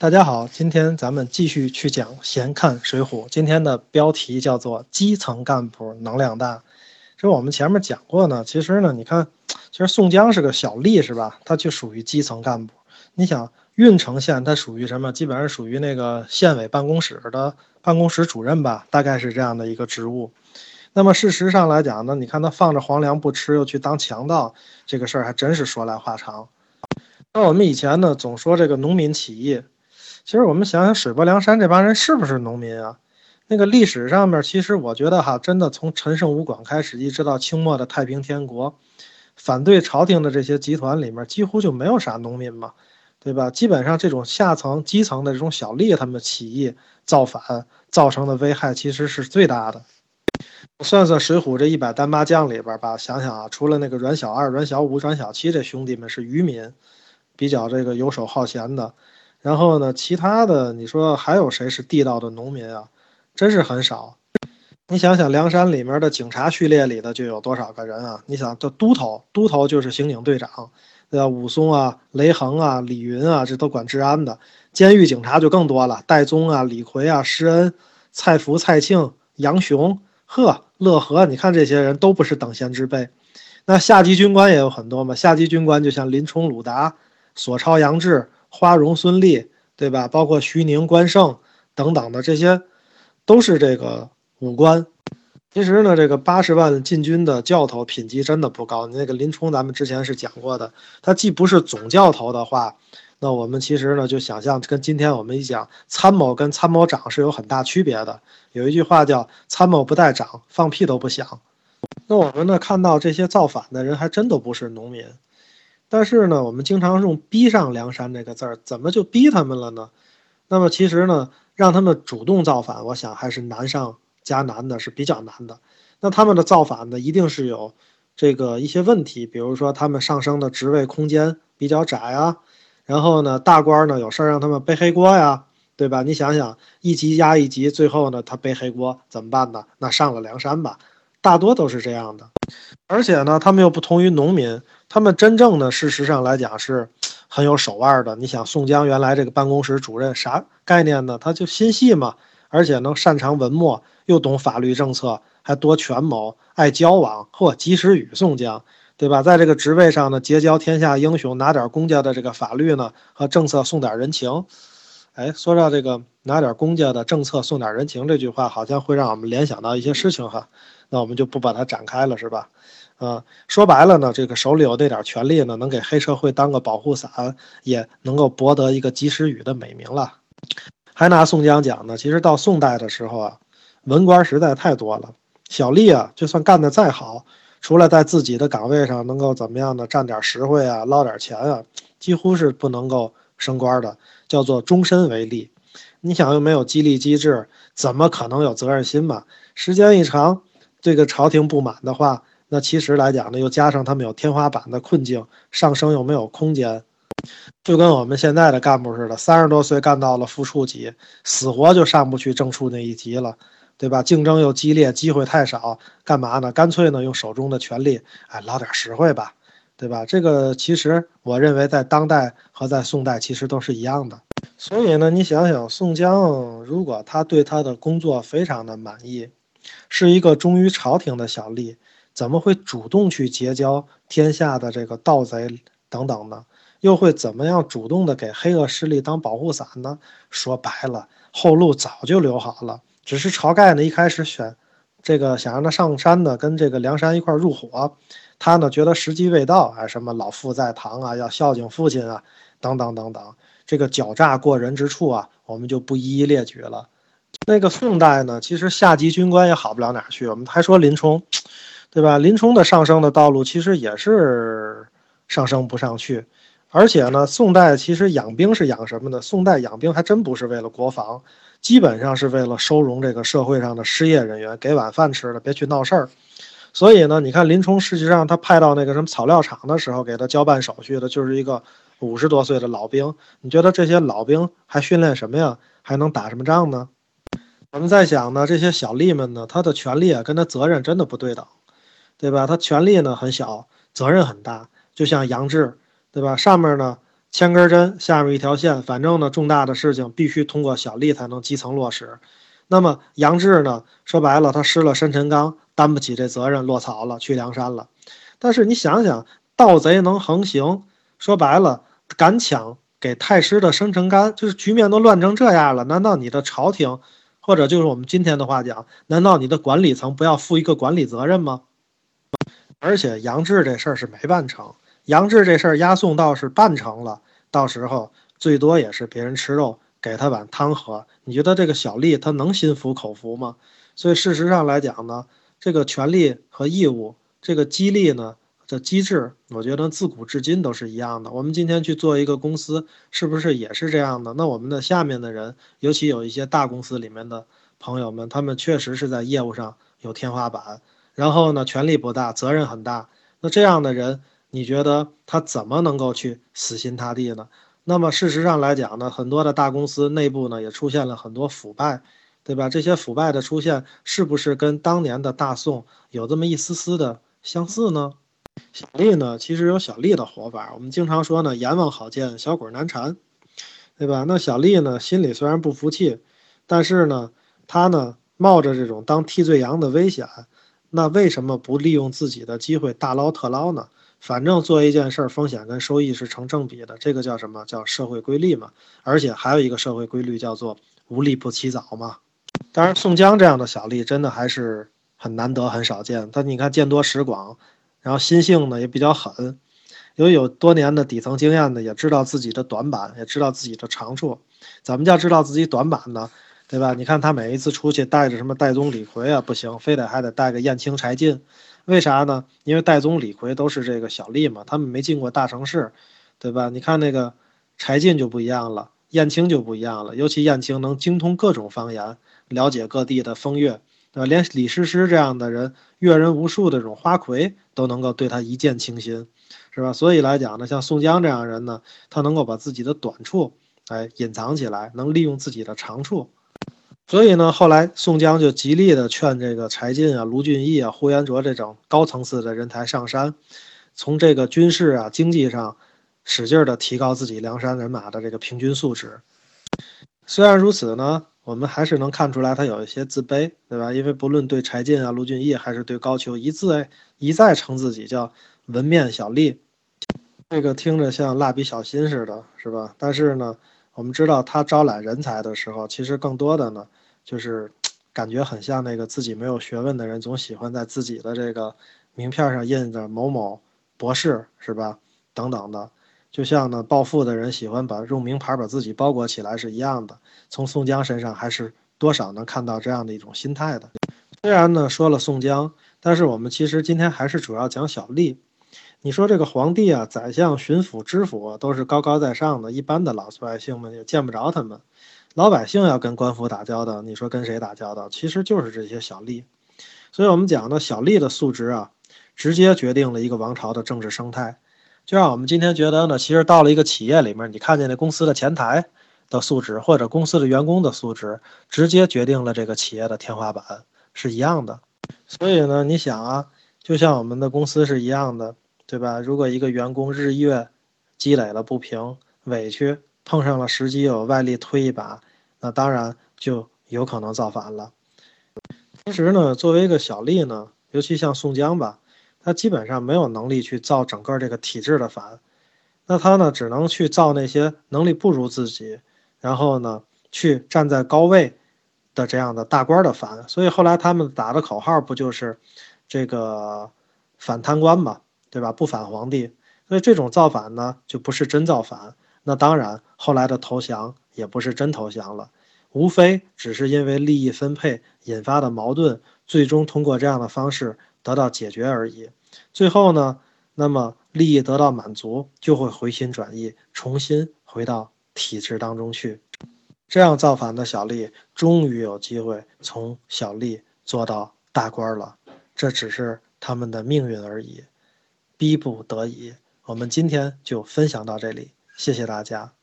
大家好，今天咱们继续去讲《闲看水浒》。今天的标题叫做“基层干部能量大”。这我们前面讲过呢。其实呢，你看，其实宋江是个小吏，是吧？他就属于基层干部。你想，郓城县它属于什么？基本上属于那个县委办公室的办公室主任吧，大概是这样的一个职务。那么事实上来讲呢，你看他放着皇粮不吃，又去当强盗，这个事儿还真是说来话长。那我们以前呢，总说这个农民起义。其实我们想想，水泊梁山这帮人是不是农民啊？那个历史上面，其实我觉得哈，真的从陈胜吴广开始，一直到清末的太平天国，反对朝廷的这些集团里面，几乎就没有啥农民嘛，对吧？基本上这种下层基层的这种小吏，他们起义造反造成的危害，其实是最大的。算算《水浒》这一百单八将里边吧，想想啊，除了那个阮小二、阮小五、阮小七这兄弟们是渔民，比较这个游手好闲的。然后呢，其他的你说还有谁是地道的农民啊？真是很少。你想想，梁山里面的警察序列里的就有多少个人啊？你想，这都头，都头就是刑警队长，对吧？武松啊、雷横啊、李云啊，这都管治安的。监狱警察就更多了，戴宗啊、李逵啊、施恩、蔡福、蔡庆、杨雄、呵、乐和，你看这些人都不是等闲之辈。那下级军官也有很多嘛，下级军官就像林冲、鲁达、索超、杨志。花荣、孙立，对吧？包括徐宁、关胜等等的这些，都是这个武官。其实呢，这个八十万禁军的教头品级真的不高。那个林冲，咱们之前是讲过的，他既不是总教头的话，那我们其实呢就想象跟今天我们一讲参谋跟参谋长是有很大区别的。有一句话叫“参谋不带长，放屁都不响”。那我们呢看到这些造反的人，还真都不是农民。但是呢，我们经常用“逼上梁山”这个字儿，怎么就逼他们了呢？那么其实呢，让他们主动造反，我想还是难上加难的，是比较难的。那他们的造反呢，一定是有这个一些问题，比如说他们上升的职位空间比较窄啊，然后呢，大官呢有事儿让他们背黑锅呀，对吧？你想想，一级压一级，最后呢他背黑锅怎么办呢？那上了梁山吧，大多都是这样的。而且呢，他们又不同于农民。他们真正的事实上来讲是很有手腕的。你想，宋江原来这个办公室主任啥概念呢？他就心细嘛，而且能擅长文墨，又懂法律政策，还多权谋，爱交往。嚯，及时雨宋江，对吧？在这个职位上呢，结交天下英雄，拿点公家的这个法律呢和政策送点人情。哎，说到这个拿点公家的政策送点人情这句话，好像会让我们联想到一些事情哈。那我们就不把它展开了，是吧？啊，说白了呢，这个手里有那点权力呢，能给黑社会当个保护伞，也能够博得一个及时雨的美名了。还拿宋江讲呢，其实到宋代的时候啊，文官实在太多了，小吏啊，就算干得再好，除了在自己的岗位上能够怎么样呢，占点实惠啊，捞点钱啊，几乎是不能够升官的，叫做终身为吏。你想又没有激励机制，怎么可能有责任心嘛？时间一长，这个朝廷不满的话。那其实来讲呢，又加上他们有天花板的困境，上升又没有空间，就跟我们现在的干部似的，三十多岁干到了副处级，死活就上不去正处那一级了，对吧？竞争又激烈，机会太少，干嘛呢？干脆呢，用手中的权力，哎，捞点实惠吧，对吧？这个其实我认为在当代和在宋代其实都是一样的。所以呢，你想想，宋江如果他对他的工作非常的满意，是一个忠于朝廷的小吏。怎么会主动去结交天下的这个盗贼等等呢？又会怎么样主动的给黑恶势力当保护伞呢？说白了，后路早就留好了，只是晁盖呢一开始选这个想让他上山呢，跟这个梁山一块入伙，他呢觉得时机未到，哎，什么老父在堂啊，要孝敬父亲啊，等等等等，这个狡诈过人之处啊，我们就不一一列举了。那个宋代呢，其实下级军官也好不了哪去，我们还说林冲。对吧？林冲的上升的道路其实也是上升不上去，而且呢，宋代其实养兵是养什么的？宋代养兵还真不是为了国防，基本上是为了收容这个社会上的失业人员，给碗饭吃的，别去闹事儿。所以呢，你看林冲实际上他派到那个什么草料场的时候，给他交办手续的就是一个五十多岁的老兵。你觉得这些老兵还训练什么呀？还能打什么仗呢？我们在想呢，这些小吏们呢，他的权利啊跟他责任真的不对等。对吧？他权力呢很小，责任很大，就像杨志，对吧？上面呢千根针下面一条线，反正呢，重大的事情必须通过小吏才能基层落实。那么杨志呢，说白了，他失了生辰纲，担不起这责任，落草了，去梁山了。但是你想想，盗贼能横行，说白了，敢抢给太师的生辰纲，就是局面都乱成这样了，难道你的朝廷，或者就是我们今天的话讲，难道你的管理层不要负一个管理责任吗？而且杨志这事儿是没办成，杨志这事儿押送倒是办成了，到时候最多也是别人吃肉，给他碗汤喝。你觉得这个小吏他能心服口服吗？所以事实上来讲呢，这个权利和义务，这个激励呢的机制，我觉得自古至今都是一样的。我们今天去做一个公司，是不是也是这样的？那我们的下面的人，尤其有一些大公司里面的朋友们，他们确实是在业务上有天花板。然后呢，权力不大，责任很大。那这样的人，你觉得他怎么能够去死心塌地呢？那么事实上来讲呢，很多的大公司内部呢也出现了很多腐败，对吧？这些腐败的出现，是不是跟当年的大宋有这么一丝丝的相似呢？小丽呢，其实有小丽的活法。我们经常说呢，阎王好见，小鬼难缠，对吧？那小丽呢，心里虽然不服气，但是呢，她呢冒着这种当替罪羊的危险。那为什么不利用自己的机会大捞特捞呢？反正做一件事，风险跟收益是成正比的，这个叫什么叫社会规律嘛？而且还有一个社会规律叫做无利不起早嘛。当然，宋江这样的小吏真的还是很难得、很少见。但你看见多识广，然后心性呢也比较狠，有有多年的底层经验呢，也知道自己的短板，也知道自己的长处。怎么叫知道自己短板呢？对吧？你看他每一次出去带着什么戴宗、李逵啊，不行，非得还得带个燕青、柴进，为啥呢？因为戴宗、李逵都是这个小吏嘛，他们没进过大城市，对吧？你看那个柴进就不一样了，燕青就不一样了，尤其燕青能精通各种方言，了解各地的风月，对吧？连李师师这样的人，阅人无数的这种花魁都能够对他一见倾心，是吧？所以来讲呢，像宋江这样的人呢，他能够把自己的短处哎隐藏起来，能利用自己的长处。所以呢，后来宋江就极力的劝这个柴进啊、卢俊义啊、呼延灼这种高层次的人才上山，从这个军事啊、经济上使劲的提高自己梁山人马的这个平均素质。虽然如此呢，我们还是能看出来他有一些自卑，对吧？因为不论对柴进啊、卢俊义，还是对高俅，一再一再称自己叫文面小吏，这个听着像蜡笔小新似的，是吧？但是呢，我们知道他招揽人才的时候，其实更多的呢。就是感觉很像那个自己没有学问的人，总喜欢在自己的这个名片上印着某某博士，是吧？等等的，就像呢暴富的人喜欢把用名牌把自己包裹起来是一样的。从宋江身上还是多少能看到这样的一种心态的。虽然呢说了宋江，但是我们其实今天还是主要讲小吏。你说这个皇帝啊、宰相、巡抚、知府都是高高在上的，一般的老百姓们也见不着他们。老百姓要跟官府打交道，你说跟谁打交道？其实就是这些小吏。所以我们讲呢，小吏的素质啊，直接决定了一个王朝的政治生态。就让我们今天觉得呢，其实到了一个企业里面，你看见那公司的前台的素质，或者公司的员工的素质，直接决定了这个企业的天花板，是一样的。所以呢，你想啊，就像我们的公司是一样的，对吧？如果一个员工日月积累了不平、委屈，碰上了时机，有外力推一把，那当然就有可能造反了。其实呢，作为一个小吏呢，尤其像宋江吧，他基本上没有能力去造整个这个体制的反，那他呢，只能去造那些能力不如自己，然后呢，去站在高位的这样的大官的反。所以后来他们打的口号不就是这个反贪官嘛，对吧？不反皇帝。所以这种造反呢，就不是真造反。那当然，后来的投降也不是真投降了，无非只是因为利益分配引发的矛盾，最终通过这样的方式得到解决而已。最后呢，那么利益得到满足，就会回心转意，重新回到体制当中去。这样造反的小吏，终于有机会从小吏做到大官了。这只是他们的命运而已，逼不得已。我们今天就分享到这里。谢谢大家。